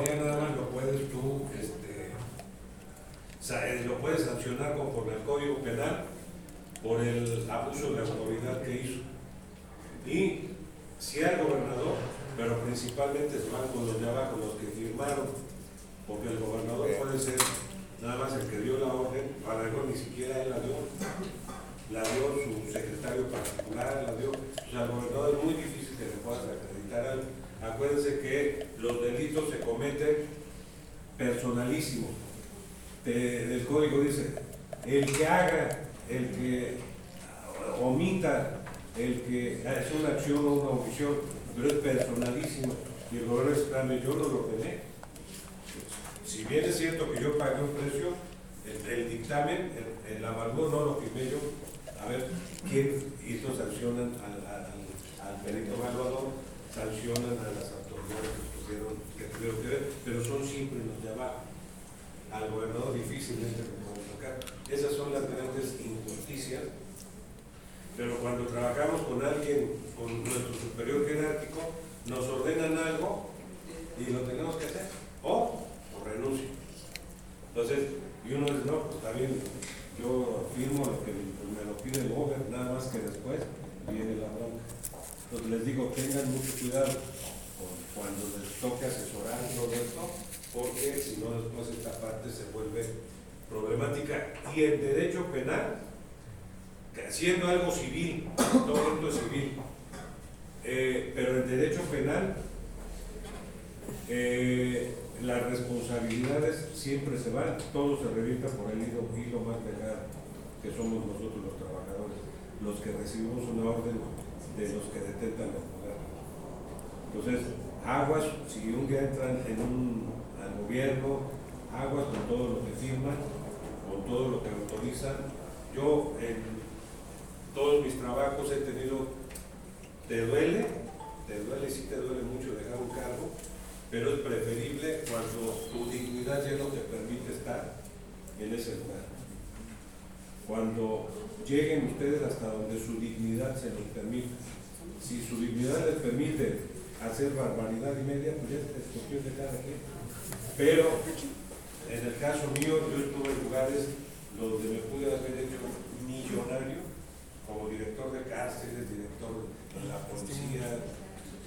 Ya nada más lo puedes tú, este, eh, lo puedes sancionar conforme al Código Penal por el abuso de autoridad que hizo. Y si al gobernador, pero principalmente van con los de abajo, los que firmaron, porque el gobernador puede ser nada más el que dio la orden, para algo ni siquiera él la dio, la dio su secretario particular, la dio, o sea, al gobernador es muy difícil que le puedas acreditar algo. Acuérdense que los delitos se cometen personalísimos. El código dice, el que haga, el que omita, el que es una acción o una omisión, pero es personalísimo. Y el gobierno extraño, yo no lo ordené. Si bien es cierto que yo pagué un precio, el, el dictamen, el, el no lo firmé yo. A ver, ¿quién hizo sancionan al, al, al perito evaluador, sancionan a las autoridades que pusieron, que tuvieron que ver, pero son siempre los de abajo. Al gobernador difícilmente lo podemos tocar. Esas son las grandes injusticias. Pero cuando trabajamos con alguien, con nuestro superior jerárquico, nos ordenan algo y lo tenemos que hacer. O, o renuncio. Entonces, y uno dice, no, pues está bien, yo firmo lo que me lo pide el gobierno, nada más que después viene la bronca. Entonces les digo, tengan mucho cuidado cuando les toque asesorar todo esto, porque si no después esta parte se vuelve problemática. Y en derecho penal, siendo algo civil, todo esto es civil, eh, pero en derecho penal eh, las responsabilidades siempre se van, todo se revienta por el hilo, hilo más delgado, que somos nosotros los trabajadores, los que recibimos una orden de los que detentan el poder. Entonces, aguas, si un día entran en un al gobierno, aguas con todo lo que firman, con todo lo que autorizan. Yo en todos mis trabajos he tenido, te duele, te duele, sí te duele mucho dejar un cargo, pero es preferible cuando tu dignidad ya no te permite estar en ese lugar. Cuando lleguen ustedes hasta donde su dignidad se los permite. Si su dignidad les permite hacer barbaridad y media, pues ya es cuestión de cada quien. Pero en el caso mío, yo estuve en lugares donde me pude haber hecho millonario como director de cárceles, director de la policía,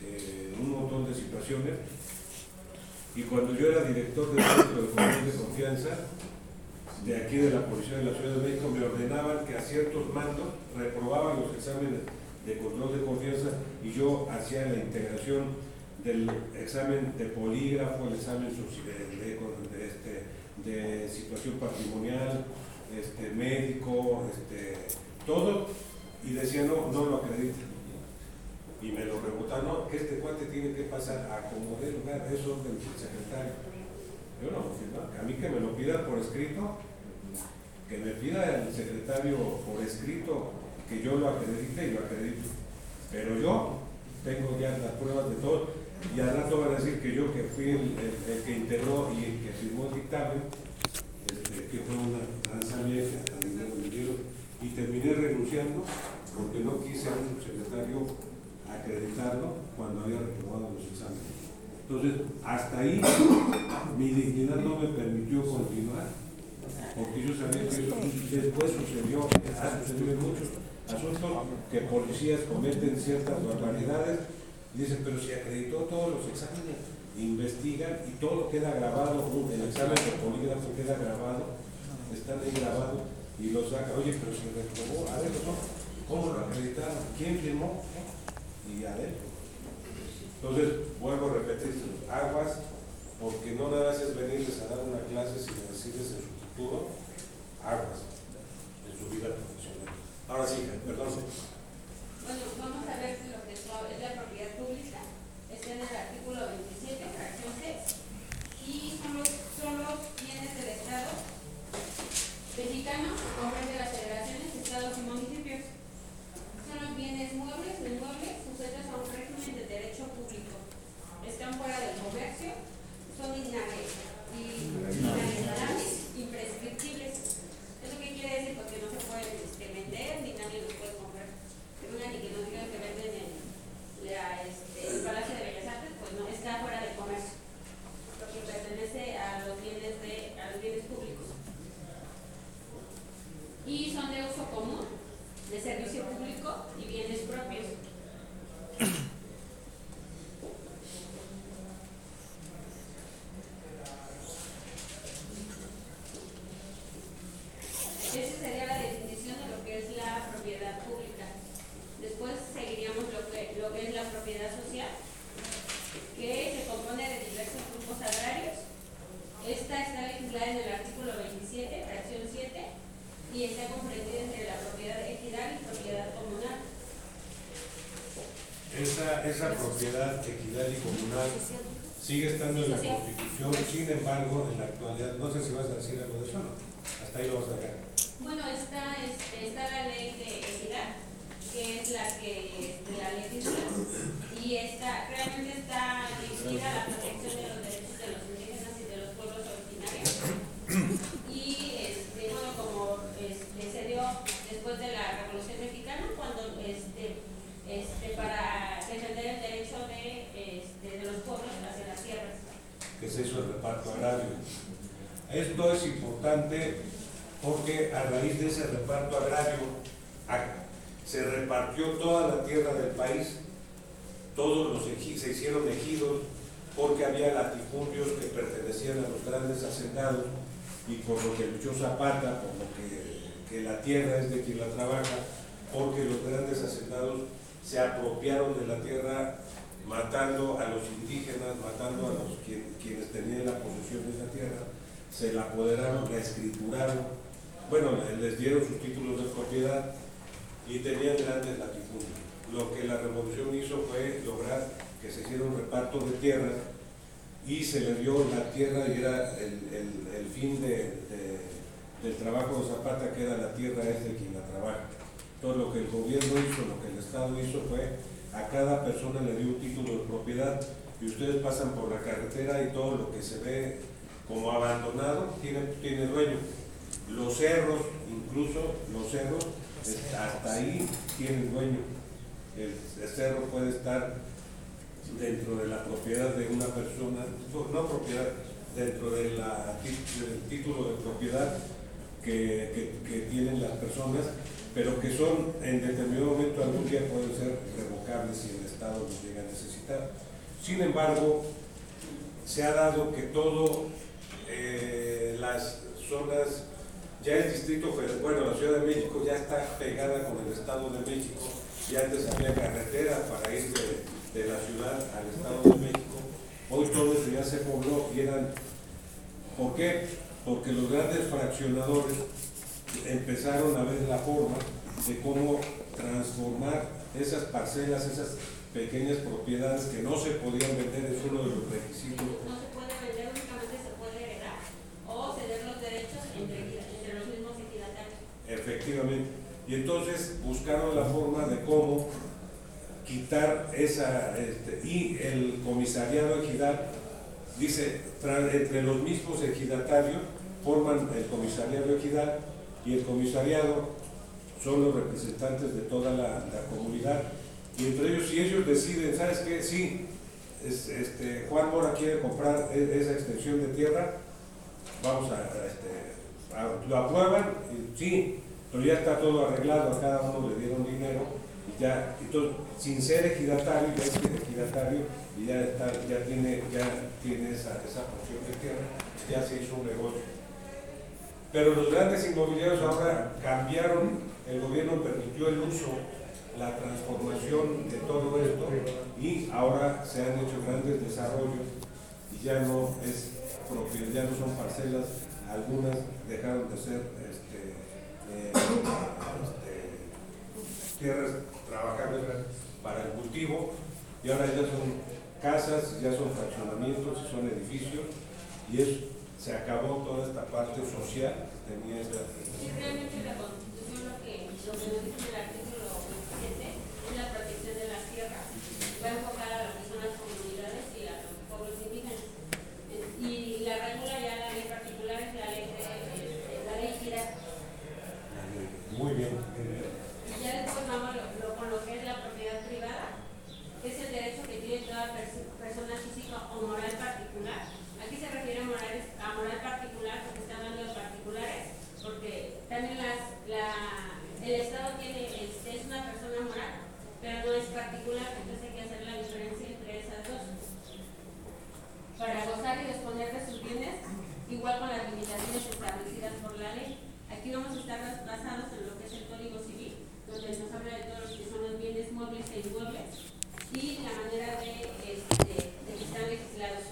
eh, un montón de situaciones. Y cuando yo era director del centro de de confianza, de aquí de la Policía de la Ciudad de México, me ordenaban que a ciertos mandos reprobaban los exámenes de control de confianza y yo hacía la integración del examen de polígrafo, el examen de, de- de, este, de situación patrimonial, este, médico, este, todo, y decía, no, no lo acredita. Y me lo rebotaron, no, que este cuate tiene que pasar a como de lugar, eso del secretario. Yo no, no, a mí que me lo pida por escrito, que me pida el secretario por escrito que yo lo acredite y lo acredito. Pero yo tengo ya las pruebas de todo y al rato van a decir que yo que fui el, el- que integró y el que firmó el dictamen, este, que fue una tranza vieja, y terminé renunciando porque no quise a un secretario acreditarlo cuando había reprobado los exámenes. Entonces, hasta ahí mi dignidad no me permitió continuar, porque yo sabía que eso después sucedió, ha sucedido en muchos asuntos que policías cometen ciertas barbaridades dicen, pero si acreditó todos los exámenes, investigan y todo queda grabado, el examen de polígrafo queda grabado, están ahí grabados y lo saca, oye, pero si reprobó, a ver, no, ¿cómo lo acreditaron? ¿Quién firmó? Y adentro. Entonces, vuelvo a repetir, aguas, porque no nada más es venirles a dar una clase, sino decirles en futuro, aguas, en su vida profesional. Ahora sí, perdón. Bueno, vamos a ver si lo que es la es la propiedad pública está en el artículo 27, fracción 6, y son los, son los bienes del Estado mexicano que comprende las federaciones, estados y municipios. Son los bienes muebles o inmuebles sujetos a un régimen de derecho público. Están fuera del comercio, son inague- y- inalienables, imprescriptibles. ¿Eso qué quiere decir? Porque no se pueden este, vender ni nadie los puede comprar. y está comprendida entre la propiedad ejidal y propiedad comunal. Esa, ejidal y comunal sigue estando en la. Constitución, sin embargo, en la actualidad, no sé si vas a decir algo de eso o no, hasta ahí lo vas a dejar. Bueno, está, este, está la ley de equidad, que es la que este, la legisla, y está, realmente está dirigida a la protección de los derechos de los indígenas y de los pueblos originarios. Y este, bueno, como este, se dio después de la Revolución Mexicana, cuando este, este, para defender el derecho de, este, de los pueblos hacia las tierras. Hizo el reparto agrario. Esto es importante porque a raíz de ese reparto agrario se repartió toda la tierra del país, todos los eji- se hicieron ejidos porque había latifundios que pertenecían a los grandes hacendados y por lo que luchó Zapata, por lo que, que la tierra es de quien la trabaja, porque los grandes hacendados se apropiaron de la tierra matando a los indígenas, matando a los quien- quienes tenían la posesión de esa tierra, se la apoderaron, la escrituraron, bueno, le- les dieron sus títulos de propiedad y tenían grandes latifundios. Lo que la revolución hizo fue lograr que se hiciera un reparto de tierras y se le dio la tierra y era el, fin de- de- del trabajo de Zapata, que era la tierra es de quien la trabaja. Todo lo que el gobierno hizo, lo que el Estado hizo fue a cada persona le dio un título de propiedad y ustedes pasan por la carretera y todo lo que se ve como abandonado tiene, tiene dueño. Los cerros, incluso los cerros, hasta ahí tienen dueño. El, cerro puede estar dentro de la propiedad de una persona, no, propiedad, dentro del título de propiedad que- que tienen las personas, pero que son en determinado momento algún día pueden ser revocables si el Estado los llega a necesitar. Sin embargo, se ha dado que todo eh, las zonas, ya el Distrito Federal, bueno, la Ciudad de México ya está pegada con el Estado de México, y antes había carretera para ir de, de la ciudad al Estado de México, hoy todo eso ya se pobló y eran, ¿por qué? Porque los grandes fraccionadores empezaron a ver la forma de cómo transformar esas parcelas, esas pequeñas propiedades que no se podían vender, es uno de los requisitos No se puede vender, únicamente se puede heredar o ceder los derechos entre, entre los mismos ejidatarios. Efectivamente. Y entonces buscaron la forma de cómo quitar esa, este, y el comisariado ejidal dice, entre los mismos ejidatarios forman el comisariado ejidal y el comisariado son los representantes de toda la, comunidad. Y entre ellos, si ellos deciden, ¿sabes qué? Sí, es- este, Juan Mora quiere comprar e- esa extensión de tierra, vamos a, este, lo aprueban, sí, pero ya está todo arreglado, a cada uno le dieron dinero, ya, entonces, sin ser ejidatario, ya es ejidatario, y ya está, ya tiene, ya tiene esa, esa porción de tierra, ya se hizo un negocio. Pero los grandes inmobiliarios ahora cambiaron, el gobierno permitió el uso, la transformación de todo esto, y ahora se han hecho grandes desarrollos, y ya no es propiedad, ya no son parcelas, algunas dejaron de ser este, eh, este, tierras trabajables para el cultivo y ahora ya son casas, ya son fraccionamientos, son edificios y es, se acabó toda esta parte social que tenía el artículo 27 es la protección de las tierras. Va enfocada a lo que son las comunidades y a los pueblos indígenas. Eh, Y la regula ya la ley particular es la ley de, de- la ley equidad. Muy bien. Y ya después vamos lo- lo- con lo que es la propiedad privada, que es el derecho que tiene toda perso- persona física o moral particular. Aquí se refiere a moral, a moral particular porque está hablando de particulares, porque también las, la, el Estado tiene, este, es una persona moral, pero no es particular, entonces hay que hacer la diferencia entre esas dos. Para gozar y disponer de sus bienes, igual con las limitaciones establecidas por la ley. Aquí vamos a estar basados en lo que es el Código Civil, donde nos habla de todos los que son los bienes móviles e inmuebles y la manera de, este, de que están legislados.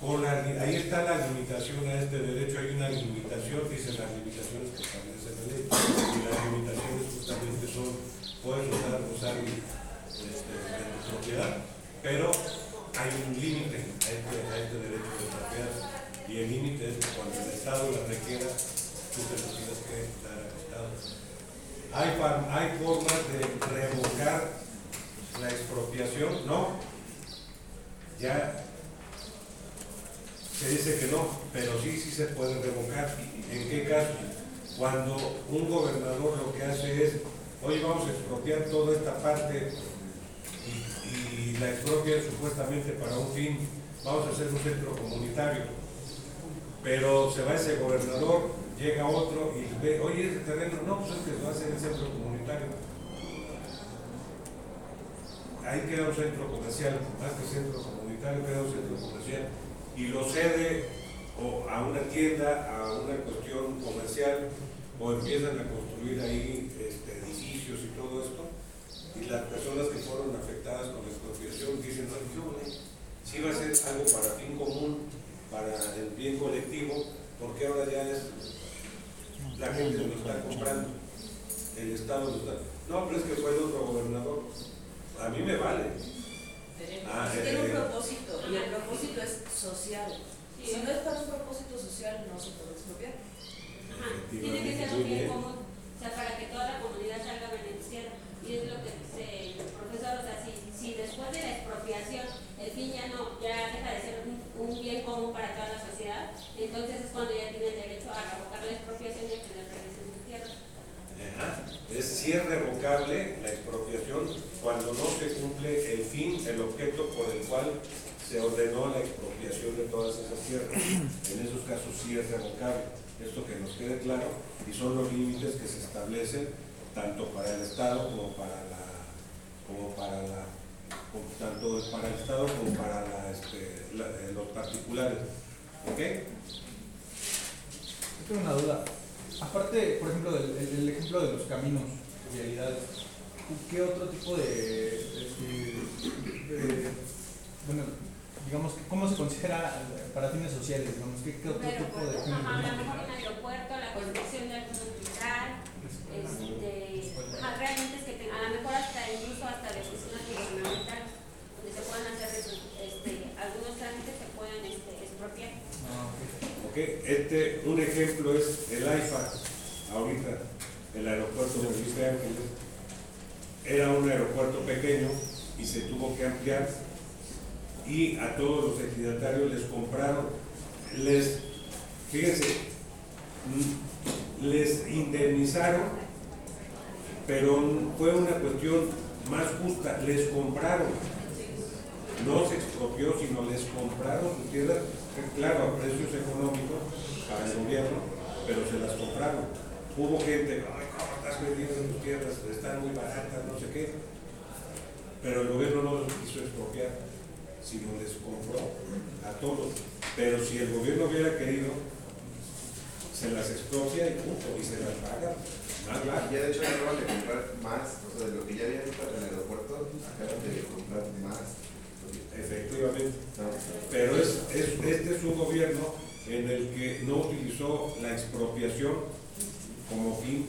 Con la, ahí está la limitación a este derecho, hay una limitación, dice las limitaciones que establece la ley, y las limitaciones justamente son, puedes usar, usar este, de tu propiedad, pero hay un límite a este, a este derecho de propiedad, y el límite es que cuando el Estado la requiera, tú te lo tienes que dar al Estado. Hay, fa- hay formas de revocar la expropiación, ¿no? Se dice que no, pero sí, sí se puede revocar. ¿En qué caso? Cuando un gobernador lo que hace es, oye, vamos a expropiar toda esta parte y, la expropian supuestamente para un fin, vamos a hacer un centro comunitario. Pero se va ese gobernador, llega otro y ve, oye, ese terreno, no, pues es que va a hacer el centro comunitario. Ahí queda un centro comercial, más que centro Y lo cede o a una tienda, a una cuestión comercial, o empiezan a construir ahí este, edificios y todo esto. Y las personas que fueron afectadas con la expropiación dicen, no, yo, si va a ser algo para fin común, para el bien colectivo, porque ahora ya es la gente lo está comprando, el Estado lo está. No, pero es que fue el otro gobernador. A mí me vale. Ah, Tiene un eh, propósito y el propósito es social. Si no es para un propósito social, no se puede expropiar. Ajá, Tiene que ser un bien. común, o sea, para que toda la comunidad salga beneficiada. Y es lo que dice el profesor, o sea, si, si después de la expropiación el fin ya no, ya deja de ser un, un bien común para toda la sociedad, entonces es cuando ya tienen derecho a revocar la expropiación y a que les regresen sus tierras. Ajá. Es si es revocable la expropiación cuando no se cumple el fin, el objeto por el cual se ordenó la expropiación de todas esas tierras. En esos casos sí es revocable. Esto que nos quede claro y son los límites que se establecen tanto para el Estado como para la como para la como tanto para el Estado como para la, este, la- eh, los particulares. ¿Ok? Tengo una duda. Aparte, por ejemplo, del el- el ejemplo de los caminos, vialidades, ¿qué otro tipo de, de- de- bueno, digamos, ¿cómo se considera para fines sociales? Digamos, ¿qué, qué otro tipo de aeropuerto, fines? ajá, a lo mejor un aeropuerto, la construcción de algún hospital, este, ajá, realmente es que te- a lo mejor hasta incluso hasta de oficinas gubernamentales, donde se puedan hacer este, algunos trámites se pueden este, expropiar. Este, un ejemplo es el AIFA, ahorita, el aeropuerto de Felipe Ángeles, era un aeropuerto pequeño y se tuvo que ampliar. Y a todos los ejidatarios les compraron, les, fíjense, les indemnizaron, pero fue una cuestión más justa, les compraron no se expropió, sino les compraron sus tierras, claro, a precios económicos para el gobierno, pero se las compraron. Hubo gente, ay, ¿cómo estás vendiendo tus tierras? Están muy baratas, no sé qué. Pero el gobierno no los quiso expropiar, sino les compró a todos. Pero si el gobierno hubiera querido, se las expropia y punto, y se las paga. Más barato. ya de hecho acaban de comprar más, o sea, de lo que ya habían para el aeropuerto, acaban de comprar más. Efectivamente. Pero es, es- este es un gobierno en el que no utilizó la expropiación como fin,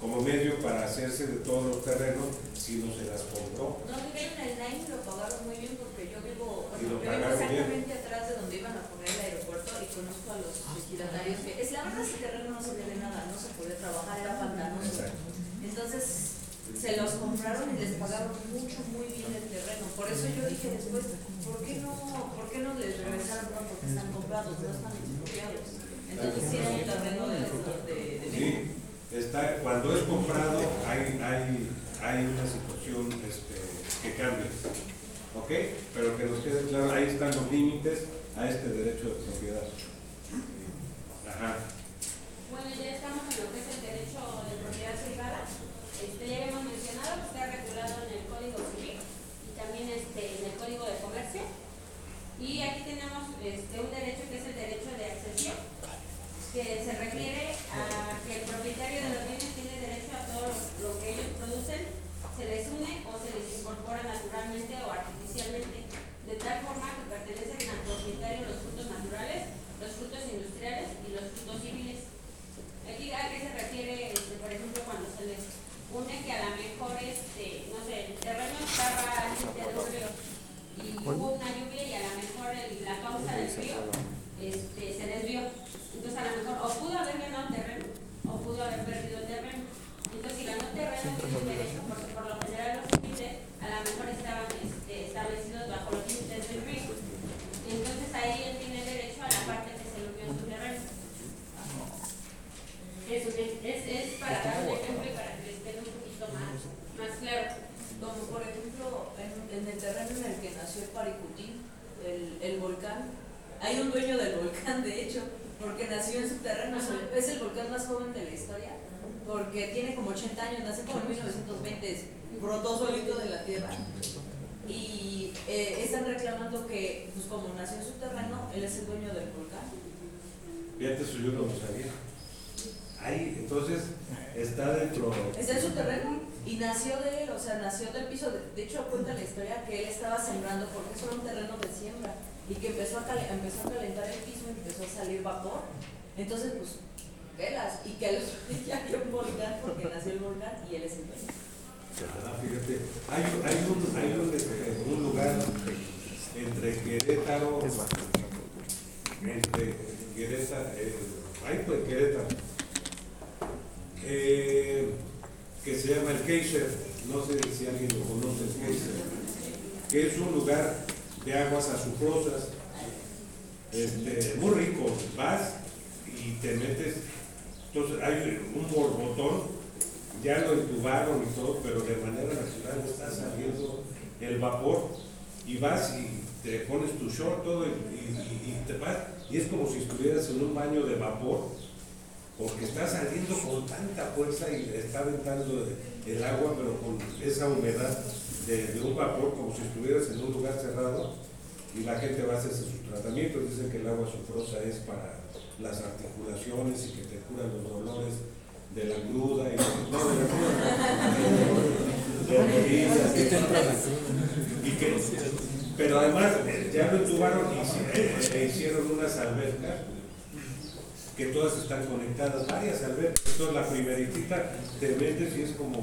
como medio para hacerse de todos los terrenos, sino se las compró. No vivieron el line y lo pagaron muy bien porque yo vivo, bueno, yo vivo pagaron bien. exactamente atrás de donde iban a poner el aeropuerto y conozco a los ejidatarios que es la verdad ese terreno no se ve de nada, no se podía trabajar, era pantanoso. Exacto. Entonces se los compraron y les pagaron mucho, muy bien el terreno. Por eso yo dije después, ¿por qué no, por qué no les regresaron? Porque están comprados, no están expropiados. Entonces sí es un terreno de, de, de, Sí, está, cuando es comprado hay, hay, hay una situación este, que cambia. ¿Ok? Pero que nos quede claro, ahí están los límites a este derecho de propiedad. Ajá. Bueno, ya estamos en lo que es el derecho de propiedad privada. Este, ya habíamos mencionado que está regulado en el Código Civil y también este, en el Código de Comercio. Y aquí tenemos este, un derecho que es el derecho de accesión, que se refiere a que el propietario de los bienes tiene derecho a todo lo que ellos producen, se les une o se les incorpora naturalmente o artificialmente, de tal forma que pertenecen al propietario los frutos Une que a lo mejor, este, no sé, el terreno estaba límite de un río y hubo una lluvia y a lo mejor el- la causa del río este, se desvió. Entonces a lo mejor o pudo haber ganado terreno o pudo haber perdido terreno. Entonces si ganó terreno tiene derecho porque por lo general los límites a lo mejor estaban este, establecidos bajo los límites del río. Entonces ahí él tiene derecho a la parte que se le dio en su terreno. Es, un- es, es para dar un ejemplo y para que les quede un poquito más, más claro. Como por ejemplo, en, en el terreno en el que nació el Paricutín, el, el volcán, hay un dueño del volcán, de hecho, porque nació en su terreno, es el- es el volcán más joven de la historia, porque tiene como 80 años, nació como en 1920, es- brotó solito de la tierra. Y eh, están reclamando que, pues como nació en su terreno, él es el dueño del volcán. Fíjate, eso yo no lo sabía. Ahí, entonces, está dentro. Está en su terreno y nació de él, o sea, nació del piso. De, de hecho, cuenta la historia que él estaba sembrando porque eso era un terreno de siembra y que empezó a, empezó a calentar el piso y empezó a salir vapor. Entonces, pues, velas y que al otro día había un volcán porque nació el volcán y él es el dueño. Ah, fíjate, hay, hay, un, hay un, un lugar entre Querétaro, entre Querétaro, eh, pues Querétaro, eh, que se llama el Kaiser, no sé si alguien lo conoce, el Kaiser, que es un lugar de aguas azufrosas, este, muy rico, vas y te metes, entonces hay un borbotón ya lo entubaron y todo, pero de manera natural está saliendo el vapor y vas y te pones tu short todo y, y- y te vas y es como si estuvieras en un baño de vapor porque está saliendo con tanta fuerza y está aventando el agua pero con esa humedad de, de un vapor como si estuvieras en un lugar cerrado y la gente va a hacerse sus tratamientos, dicen que el agua sulfurosa es para las articulaciones y que te cura los dolores de la cruda y no de la cruda, de y que pero además eh, ya lo entubaron y eh, hicieron unas albercas que todas están conectadas, varias albercas. Entonces la primeritita te metes y es como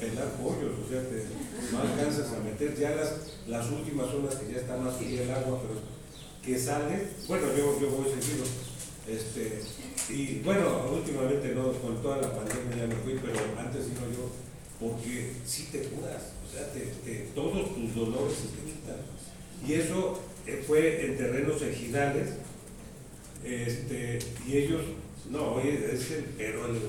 pelar pollos, o sea, te, no alcanzas a meter ya las, las últimas son las que ya está más fría el agua, pero que sale, bueno, yo, yo voy seguido, este, y bueno, últimamente no, con toda la pandemia ya me fui, pero antes iba yo, porque sí te curas, o sea, te, te- todos tus dolores se te quitan. Y eso eh, fue en terrenos ejidales, este, y ellos, no, oye, es el, el-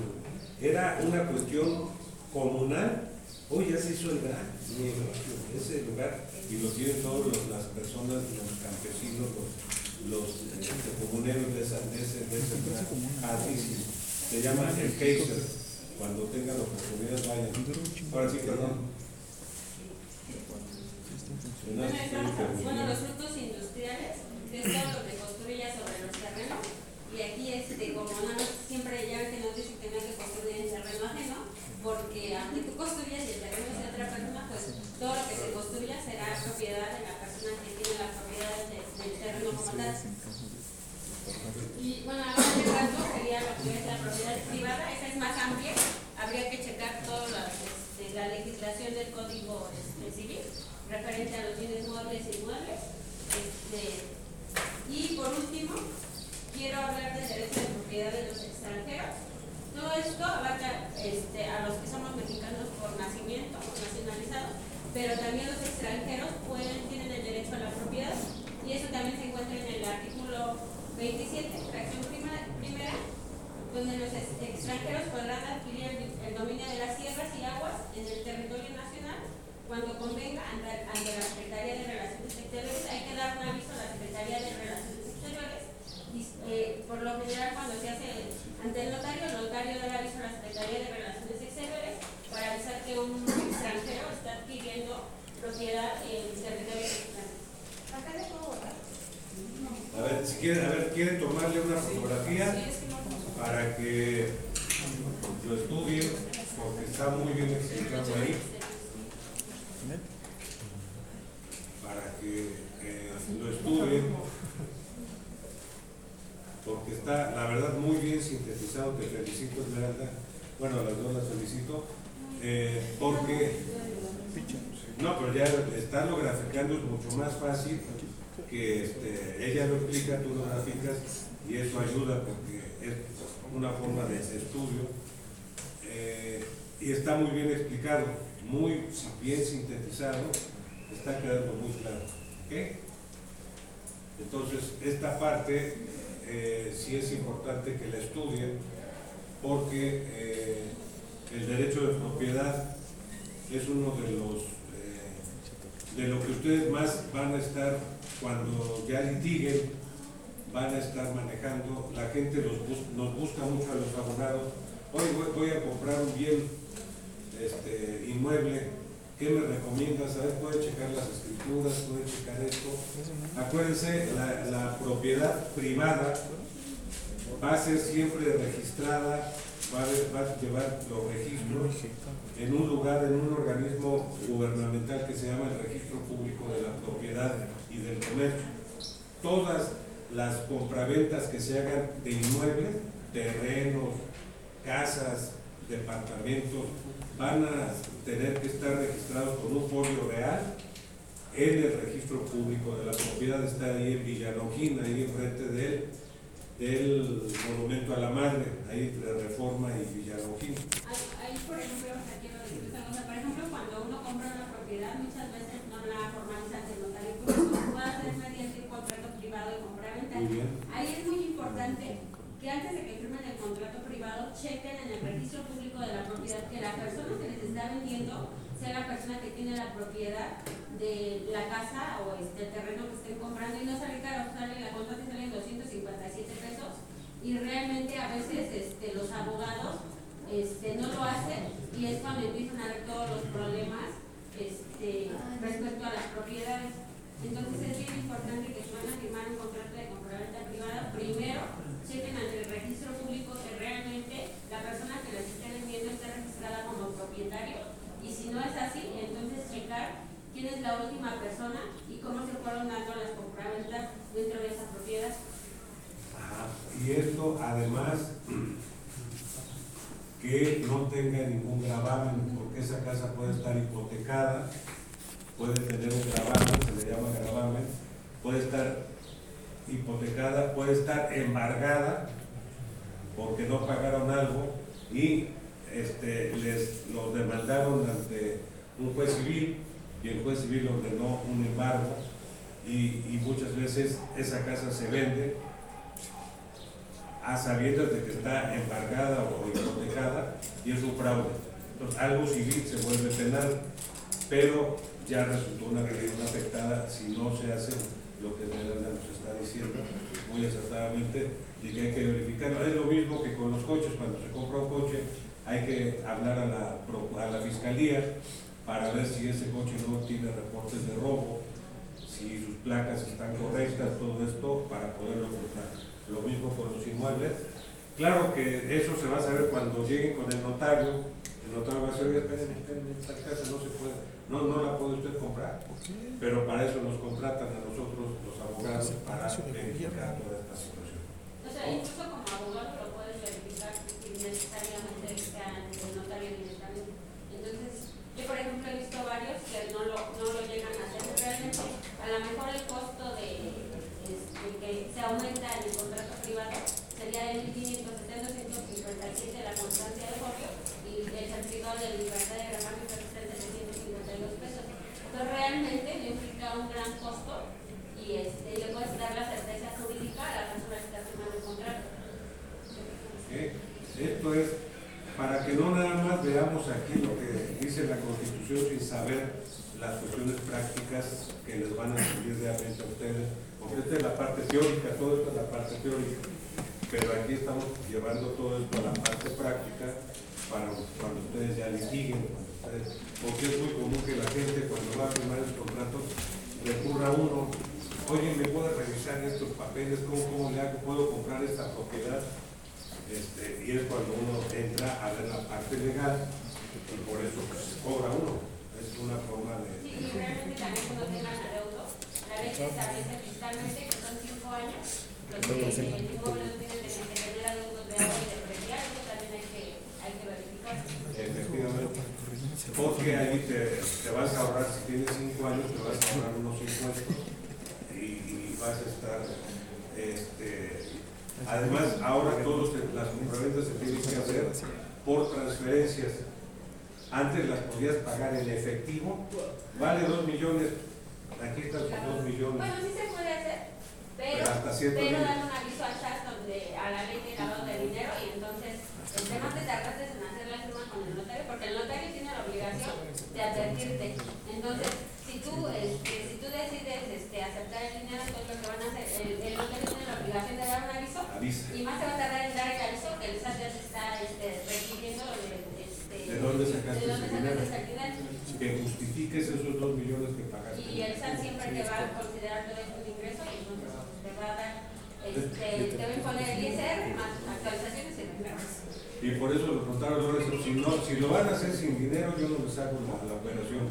era una cuestión comunal, hoy ya se hizo el gran ese lugar, y lo tienen todas las personas, los campesinos, los, los este, comuneros de, esa, de ese, de ese lugar, padrísimo. se llama el Kaiser, cuando tengan oportunidad vayan. Ahora sí, perdón. Bueno, los frutos industriales, que es todo lo que construya sobre los terrenos. Y aquí, este, como no, nos- siempre ya que nos dicen que no hay que construir en terreno ajeno, porque aunque tú construyas y el terreno es de otra persona, pues todo lo que se construya será propiedad de la persona que tiene la propiedad de- del terreno como tal. Y bueno, a este caso sería lo que es la propiedad privada, esa es más amplia, habría que checar toda la, este, la legislación del Código este, Civil referente a los bienes muebles e inmuebles. Este, y por último, quiero hablar del derecho de propiedad de los extranjeros. Todo esto abarca este, a los que somos mexicanos por nacimiento, por nacionalizados, pero también los extranjeros pueden, tienen el derecho a la propiedad y eso también se encuentra en el artículo 27, fracción prima- primera, donde los ex- extranjeros podrán adquirir el, el dominio de las tierras y aguas en el territorio nacional cuando convenga ante, ante la Secretaría de Relaciones Exteriores. Hay que dar un aviso a la Secretaría de Relaciones Exteriores. Y, eh, por lo general, cuando se hace ante el notario, el notario da el aviso a la Secretaría de Relaciones Exteriores para avisar que un extranjero está adquiriendo propiedad en territorio mexicano. Acá les puedo borrar. A ver, si quieren, tomarle una fotografía para que lo estudien, porque está muy bien explicado ahí, para que eh, lo estudien, porque está, la verdad, muy bien sintetizado, te felicito, Esmeralda, bueno, a las dos las felicito, Eh, porque, no, pero ya estarlo graficando es mucho más fácil que este, ella lo explica, tú lo y eso ayuda porque es una forma de estudio eh, y está muy bien explicado, muy bien sintetizado, está quedando muy claro. Entonces, esta parte eh, sí es importante que la estudien porque eh, el derecho de propiedad es uno de los de lo que ustedes más van a estar cuando ya litiguen van a estar manejando la gente los nos busca mucho a los abogados hoy voy, a comprar un bien este, inmueble ¿qué me recomiendas? a ver puede checar las escrituras puede checar esto. Acuérdense la, propiedad privada va a ser siempre registrada, va a llevar los registros en un lugar, en un organismo gubernamental que se llama el Registro Público de la Propiedad y del Comercio. Todas las compraventas que se hagan de inmuebles, terrenos, casas, departamentos, van a tener que estar registrados con un folio real en el registro público de la propiedad, está ahí en Villanoquín, ahí enfrente de él del Monumento a la Madre, ahí entre Reforma y Villanoquín. Ahí, por ejemplo, o sea, quiero decir esta cosa, por ejemplo, cuando uno compra una propiedad, muchas veces no la formaliza ante el notario público, puede hacer mediante un contrato privado de compra-venta. Muy bien. Ahí es muy importante que antes de que firmen el contrato privado, chequen en el registro público de la propiedad que la persona que les está vendiendo sea la persona que tiene la propiedad de la casa o este terreno que estén comprando. Y no sale caro, sale la cuenta te sale en 257 pesos. Y realmente a veces este, los abogados este, no lo hacen. Y es cuando empiezan a ver todos los problemas este, respecto a las propiedades. Entonces es bien importante que si van a firmar un contrato de compraventa privada, primero ante el registro público que realmente la persona que les esté vendiendo esté registrada como propietario y si no es así, entonces checar quién es la última persona y cómo se fueron dando las compraventas dentro de esa propiedad. Ajá. Y esto además que no tenga ningún gravamen, porque esa casa puede estar hipotecada, puede tener un gravamen, se le llama gravamen, puede estar hipotecada, puede estar embargada porque no pagaron algo y este, les los demandaron ante un juez civil y el juez civil ordenó un embargo y, y muchas veces esa casa se vende a sabiendas de que está embargada o hipotecada y es un fraude. Entonces, algo civil se vuelve penal, pero ya resultó una realidad afectada si no se hace lo que Melania nos está diciendo muy acertadamente y que hay que verificarlo. Es lo mismo que con los coches, cuando se compra un coche hay que hablar a la, a la fiscalía para ver si ese coche no tiene reportes de robo, si sus placas están correctas, todo esto para poderlo comprar. Lo mismo con los inmuebles. Claro que eso se va a saber cuando lleguen con el notario. El notario va a decir, espérenme, espérenme, esta casa no se puede, no, no la puede usted comprar. Pero para eso nos contratan a nosotros los abogados para verificar toda esta situación. O sea, incluso como abogado lo puedes verificar sin necesariamente sea ante el notario directamente. Entonces, yo por ejemplo he visto varios que no lo, no lo llegan a hacer. Realmente, a lo mejor el costo de este, que se aumenta en el contrato privado sería de 1.570, 257 la constancia de copio y el certificado de libertad de gravamen que está en 752 pesos. Entonces, realmente implica un gran costo y este, le puedes dar la certeza jurídica a la persona que está firmando el contrato. ¿ok? Esto es para que no nada más veamos aquí lo que dice la Constitución sin saber las cuestiones prácticas que les van a servir realmente a ustedes, porque esta es la parte teórica, todo esto es la parte teórica, pero aquí estamos llevando todo esto a la parte práctica para cuando ustedes ya litiguen, cuando porque es muy común que la gente cuando va a firmar el contrato recurra a uno, oye, ¿me puede revisar estos papeles? ¿Cómo, cómo le hago? ¿Puedo comprar esta propiedad? Este, y es cuando uno entra a ver la parte legal y por eso pues, se cobra uno. Es una forma de... Sí, y realmente también cuando tengan adeudo, la ley establece fiscalmente que son cinco años los que tiene que tener adeudos de agua y de predial, eso también hay que, hay que verificar. Efectivamente. Porque ahí te, te vas a ahorrar, si tienes 5 años, te vas a ahorrar unos impuestos y, y vas a estar, este, además, ahora todas las compraventas se tienen que hacer por transferencias. Antes las podías pagar en efectivo, vale 2 millones, aquí están sus 2 millones, Bueno, sí se puede hacer, pero, pero hasta pero dan un aviso al SAT donde a la ley de lavado de dinero y entonces el tema te tardaste en hacer la firma con el notario porque el notario tiene de advertirte. Entonces, si tú, este, si tú decides este, aceptar el dinero, entonces lo que van a hacer, el, el tiene la obligación de dar un aviso Avisa. y más se va a tardar en dar el aviso que el SAT ya te está este, requiriendo de, este, ¿De dónde sacaste ese dinero? Que justifiques esos 2 millones que pagaste. Y el SAT siempre te va a considerar todo eso un ingreso y entonces te va a dar, este, te va a imponer el ISR más actualizaciones y recargos. Y por eso los notarios, si, no, si lo van a hacer sin dinero, yo no les hago la, la operación,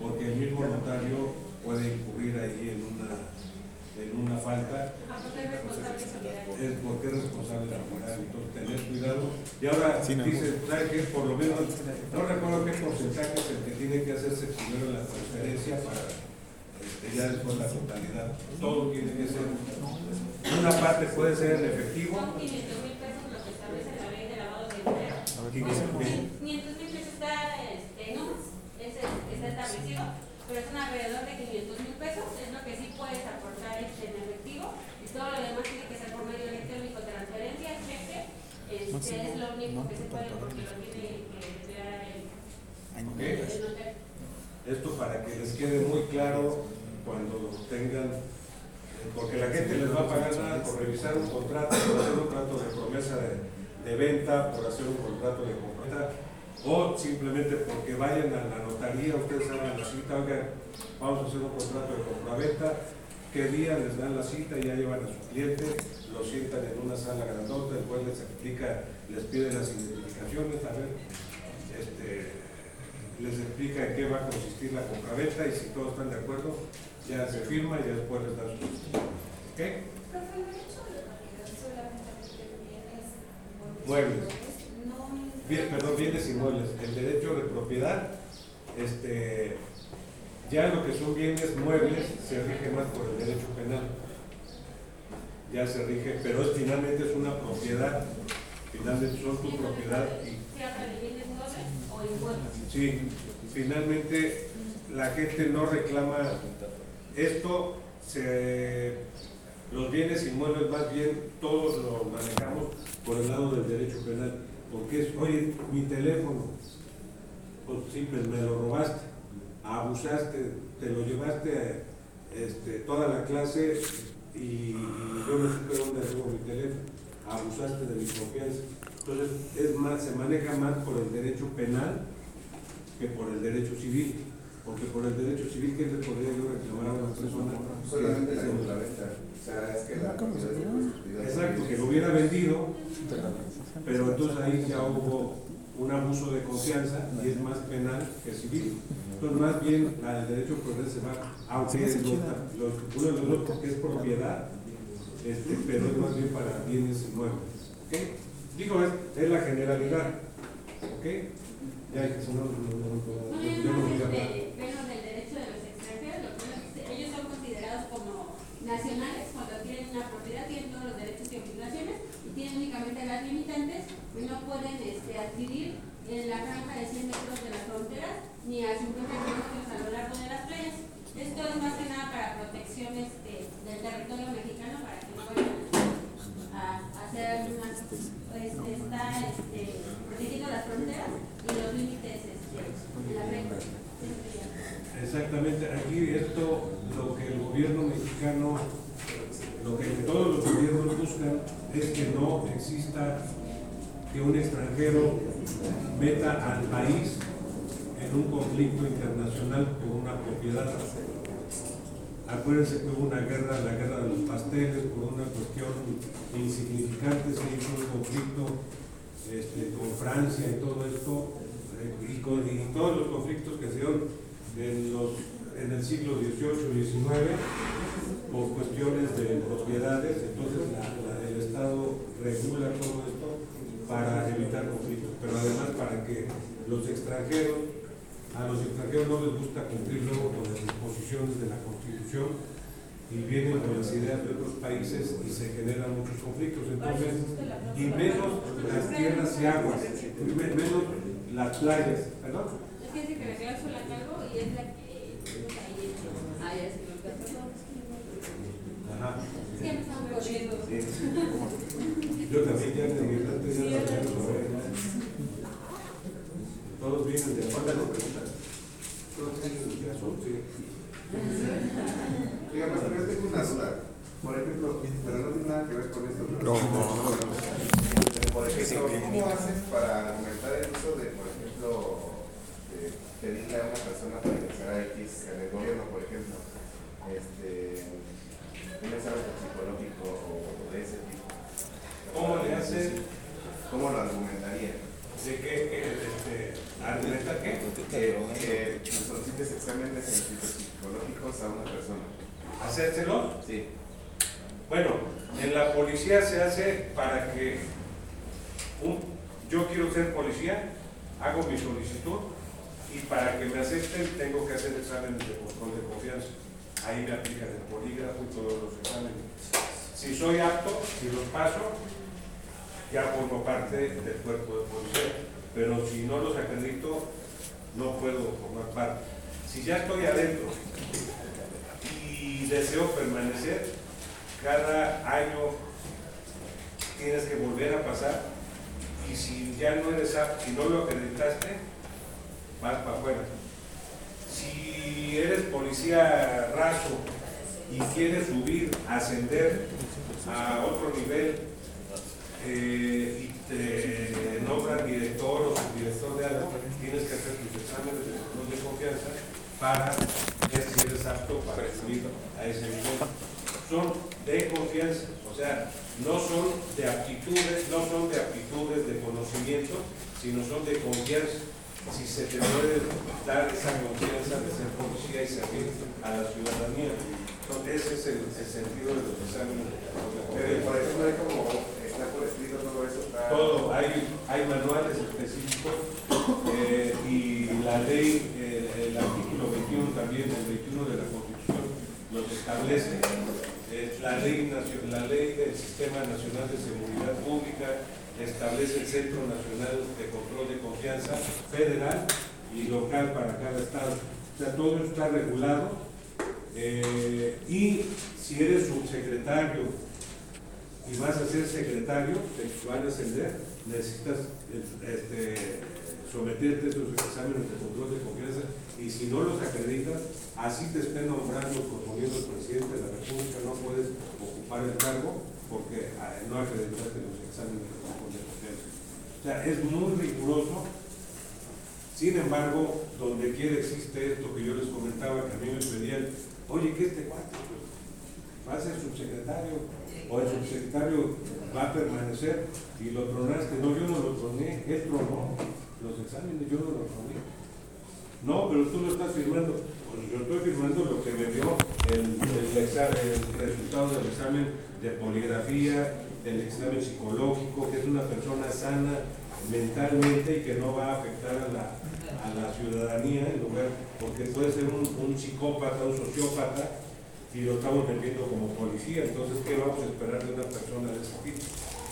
porque el mismo notario puede incurrir ahí en una, en una falta, Ah, porque es responsable solidario. es porque es responsable de la moral, entonces tener cuidado. Y ahora dice, ¿sabe qué? Por lo menos, no recuerdo qué porcentaje es el que tiene que hacerse primero la transferencia para este, ya después la totalidad. Todo tiene que ser, una parte puede ser en efectivo, Son 500 mil pesos lo que establece la ley de lavado de dinero. 500 mil. 500 mil pesos está, este, no, es, está establecido, pero es un alrededor de 500 mil pesos, es lo que sí puedes aportar este, en efectivo, y todo lo demás tiene que ser por medio electrónico, transferencia, cheque, este, es lo único que se puede porque lo tiene que declarar el, ¿ok? el notario. Esto para que les quede muy claro cuando tengan, eh, porque la gente les va a pagar nada por revisar un contrato, por hacer un contrato de promesa de, de venta, por hacer un contrato de compra, o simplemente porque vayan a la notaría, ustedes hagan la cita, oigan, vamos a hacer un contrato de compra-venta, qué día les dan la cita, ya llevan a su cliente, lo sientan en una sala grandota, el juez les explica, les pide las identificaciones, a ver, este, les explica en qué va a consistir la compraventa y si todos están de acuerdo, ya se firma y después les dan su... Profe, el derecho de la propiedad solamente bienes Muebles. Bien, perdón, bienes inmuebles. El derecho de propiedad, este, ya lo que son bienes muebles se rige más por el derecho penal. Ya se rige, pero es, finalmente es una propiedad. Finalmente son tu propiedad y ¿Se habla de bienes muebles o inmuebles? Sí, finalmente la gente no reclama esto, se, los bienes inmuebles más bien todos lo manejamos por el lado del derecho penal, porque es, oye, mi teléfono, pues sí, pues me lo robaste, abusaste, te lo llevaste este, toda la clase y, y yo no supe dónde dejó mi teléfono, abusaste de mi confianza. Entonces, es más, se maneja más por el derecho penal que por el derecho civil. Porque por el derecho civil, ¿qué le podría yo reclamar a una persona? Solamente la que- compraventa. O sea, es que la. Exacto, que lo hubiera vendido, pero entonces ahí ya hubo un abuso de confianza y es más penal que civil. Entonces, más bien, la del derecho penal se va, aunque es uno de los porque es propiedad, este, pero es más bien para bienes inmuebles. ¿Ok? Digo, es, es la generalidad. ¿Ok? Ya, que si no, no, no, no, No, no, yo yo no no voy a sé, hablar. este, ven lo del derecho de los extranjeros, lo que es, ellos son considerados como nacionales cuando tienen una propiedad, tienen todos los derechos y obligaciones y únicamente las limitantes y no pueden este, adquirir en la franja de 100 metros de las fronteras ni a 50 kilómetros a lo largo de las playas. Esto es más que nada para protección este, del territorio mexicano para que no vayan a, a hacer más, pues, está este, protegiendo las fronteras y los límites este, en la frente. Exactamente, aquí esto, lo que el gobierno mexicano, lo que todos los gobiernos buscan es que no exista que un extranjero meta al país en un conflicto internacional por una propiedad. Acuérdense que hubo una guerra, la guerra de los pasteles, por una cuestión insignificante, se hizo un conflicto este, con Francia y todo esto, y, todos los conflictos que se dieron en, los, en el siglo XVIII y XIX por cuestiones de propiedades, entonces la- la- Estado regula todo esto para evitar conflictos, pero además para que los extranjeros A los extranjeros no les gusta cumplir luego con las disposiciones de la Constitución y vienen con las ideas de otros países y se generan muchos conflictos. Entonces, y menos las tierras y aguas, me- menos las playas, ¿perdón? Es que dice que la cláusula cargo y es la que ahí Ah, ya se me olvidó. Perdón, es que no me acuerdo. Ajá. Es que me están corriendo. Yo también ya de migrante ya no quiero saber. Todos vienen de afuera, no preguntan. Todos vienen de azul, sí. Oiga, maestro, yo tengo una duda. Por ejemplo, pero no tiene nada que ver con esto. pero- Por ejemplo, ¿cómo haces para argumentar el uso de, por ejemplo, pedirle a una persona para ingresar a X en el gobierno, por ejemplo, este, un examen psicológico o de ese tipo? ¿Cómo lo argumentaría? ¿De qué? qué, este, ¿Argumenta qué? Que, que solicites exámenes psicológicos a una persona. ¿Hacérselo? Sí. Bueno, en la policía se hace para que un, yo quiero ser policía, hago mi solicitud y para que me acepten tengo que hacer exámenes de control de confianza. Ahí me aplican el polígrafo y todos los exámenes. Si soy apto, si los paso, ya formo parte del cuerpo de policía. Pero si no los acredito, no puedo formar parte. Si ya estoy adentro y deseo permanecer, cada año tienes que volver a pasar y si ya no eres si no lo acreditaste, vas para afuera. Si eres policía raso y quieres subir, ascender a otro nivel eh, y te nombran director o subdirector de algo, tienes que hacer tus exámenes de control confianza para ver si eres apto para subir a ese nivel. Son de confianza, o sea, no son de aptitudes, no son de aptitudes de conocimiento, sino son de confianza. Si se te puede dar esa confianza de ser policía y servir a la ciudadanía. Entonces, ese es el, sentido de los exámenes Pero, confianza. por ejemplo, hay como, por escrito todo eso, está... Todo, hay, hay manuales específicos eh, y la ley, eh, el artículo 21 también, el 21 de la Constitución, los establece. Eh, la, ley, la ley del Sistema Nacional de Seguridad Pública establece el Centro Nacional de Control de Confianza federal y local para cada estado. O sea, todo está regulado y si eres subsecretario y vas a ser secretario, te van a ascender, necesitas este, someterte a esos exámenes de control de confianza y si no los acreditas, así te estén nombrando, proponiendo el presidente de la República, no puedes ocupar el cargo porque ah, no acreditaste los exámenes de control de confianza. O sea, es muy riguroso. Sin embargo, donde quiera existe esto que yo les comentaba, que a mí me pedían, oye, ¿qué este cuate? A ser subsecretario, o el subsecretario va a permanecer y lo tronaste. No, yo no lo troné, él tronó los exámenes, yo no lo troné. No, pero tú lo estás firmando. Pues yo estoy firmando lo que me dio el, el, el resultado del examen de poligrafía, del examen psicológico, que es una persona sana mentalmente y que no va a afectar a la, a la ciudadanía en lugar, porque puede ser un, un psicópata, un sociópata, y lo estamos metiendo como policía. Entonces, ¿qué vamos a esperar de una persona de ese tipo?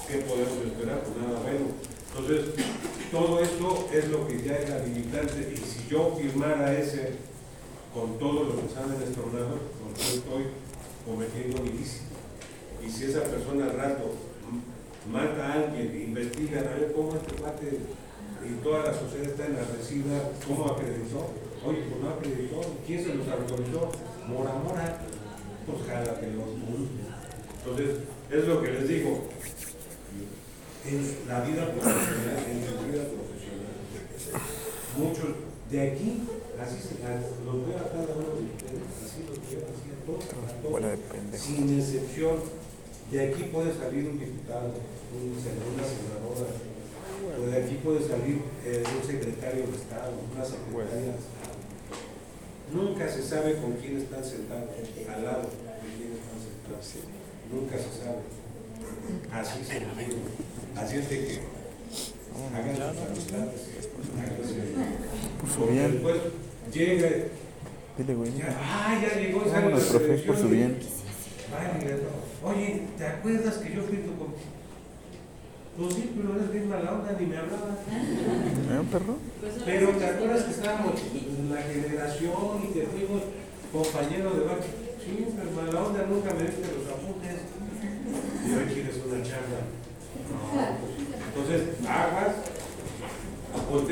¿Qué podemos esperar? Pues nada menos. Entonces, todo esto es lo que ya era limitante y si yo firmara ese con todos los exámenes tronados, pues yo estoy cometiendo ilícito. Y si esa persona al rato mata a alguien, investiga a ver cómo este cuate y toda la sociedad está enardecida, ¿cómo acreditó? Oye, pues no acreditó, ¿quién se los autorizó? Mora Mora, pues jálate los Entonces, es lo que les digo, en la vida profesional, en la vida profesional, muchos de aquí, así se los veo a cada uno de ustedes, así los veo, así a todos, a todos, sin excepción, de aquí puede salir un diputado, un sen- una senadora, o de aquí puede salir eh, un secretario de Estado, una secretaria de Estado. Nunca se sabe con quién están sentados, al lado de quién están sentados. Nunca se sabe. Así se. Así es de que hagan sus amistades, por su bien. Después llega, Dile, güey. ya, ah, ya llegó, Vámonos, profe, por su bien. Vale, Oye, ¿te acuerdas que yo fui tu com-?" Pues sí, pero eres bien mala onda, ni me hablabas. ¿Eh, perro? Pero te acuerdas que estábamos en la generación y te fuimos compañero de barrio. Sí, pero mala onda nunca me diste los apuntes. Y hoy quieres una charla. No, pues, entonces, aguas,